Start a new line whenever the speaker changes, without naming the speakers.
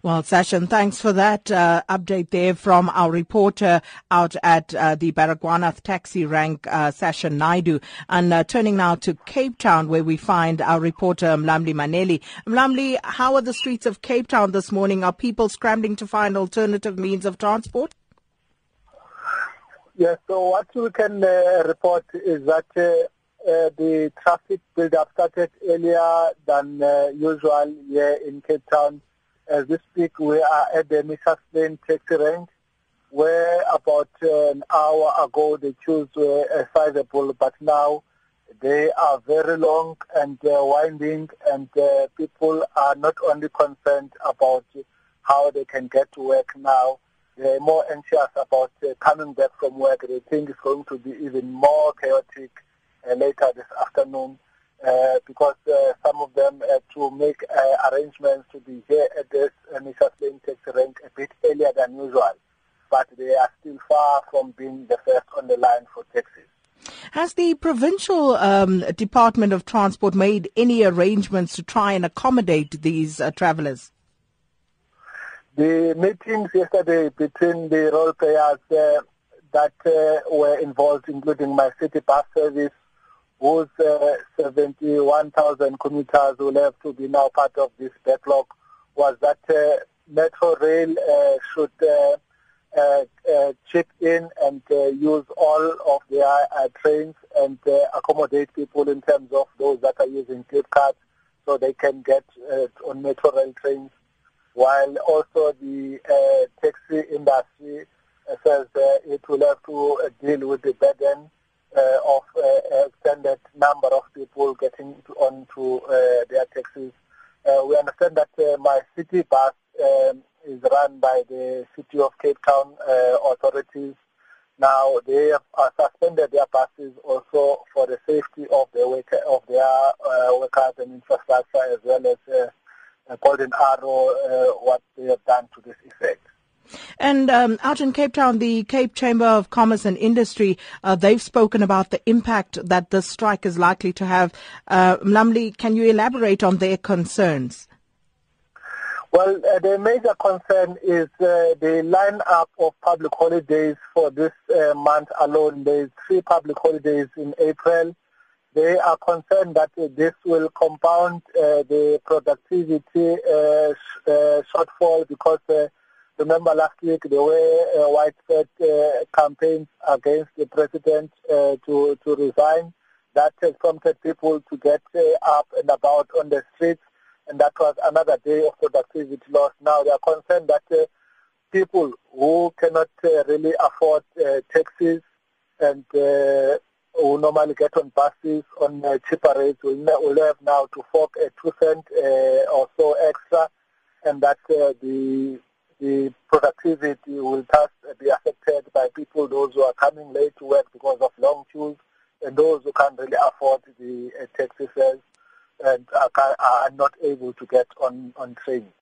Well, Sashin, thanks for that uh, update there from our reporter out at uh, the Baragwanath taxi rank, uh, Naidu. And uh, turning now to Cape Town, where we find our reporter Mlamli Manele. Mlamli, how are the streets of Cape Town this morning? Are people scrambling to find alternative means of transport?
Yes, so what we can uh, report is that uh, uh, the traffic build-up started earlier than usual here in Cape Town as we speak, we are at the Mitchells Plain taxi rank, where about an hour ago the queues were uh, sizable, but now they are very long and uh, winding, and uh, people are not only concerned about how they can get to work now, they're more anxious about uh, coming back from work. They think it's going to be even more chaotic uh, later this afternoon. Uh, because uh, some of them had to make uh, arrangements to be here at this plane taxi rank a bit earlier than usual. But they are still far from being the first on the line for taxis.
Has the provincial um, Department of Transport made any arrangements to try and accommodate these uh, travellers?
The meetings yesterday between the role players uh, that uh, were involved, including my city bus service, whose uh, 71,000 commuters will have to be now part of this backlog? Was that uh, Metro Rail uh, should uh, uh, uh, chip in and use all of their trains and accommodate people in terms of those that are using gift cards so they can get on Metro Rail trains, while also the taxi industry says it will have to deal with the burden uh, of uh, extended number of people getting to, onto uh, their taxis. Uh, we understand that uh, my city bus um, is run by the City of Cape Town uh, authorities. Now they have suspended their buses also for the safety of the worker, of their workers and infrastructure, as well as uh, Golden Arrow, what they have done to this effect.
And um, out in Cape Town, the Cape Chamber of Commerce and Industry, uh, they've spoken about the impact that this strike is likely to have. Uh, Mlamli, can you elaborate on their concerns?
Well, uh, the major concern is uh, the lineup of public holidays for this uh, month alone. There's three public holidays in April. They are concerned that uh, this will compound uh, the productivity uh, sh- shortfall because Remember last week there were uh, widespread uh, campaigns against the president uh, to, to resign. That has prompted people to get uh, up and about on the streets, and that was another day of productivity loss. Now they are concerned that uh, people who cannot uh, really afford taxis and who normally get on buses on cheaper rates will, will have now to fork a two cent or so extra, and that the the productivity will thus be affected by people, those who are coming late to work because of long queues, and those who can't really afford the uh, taxi fares and are, are not able to get on, on trains.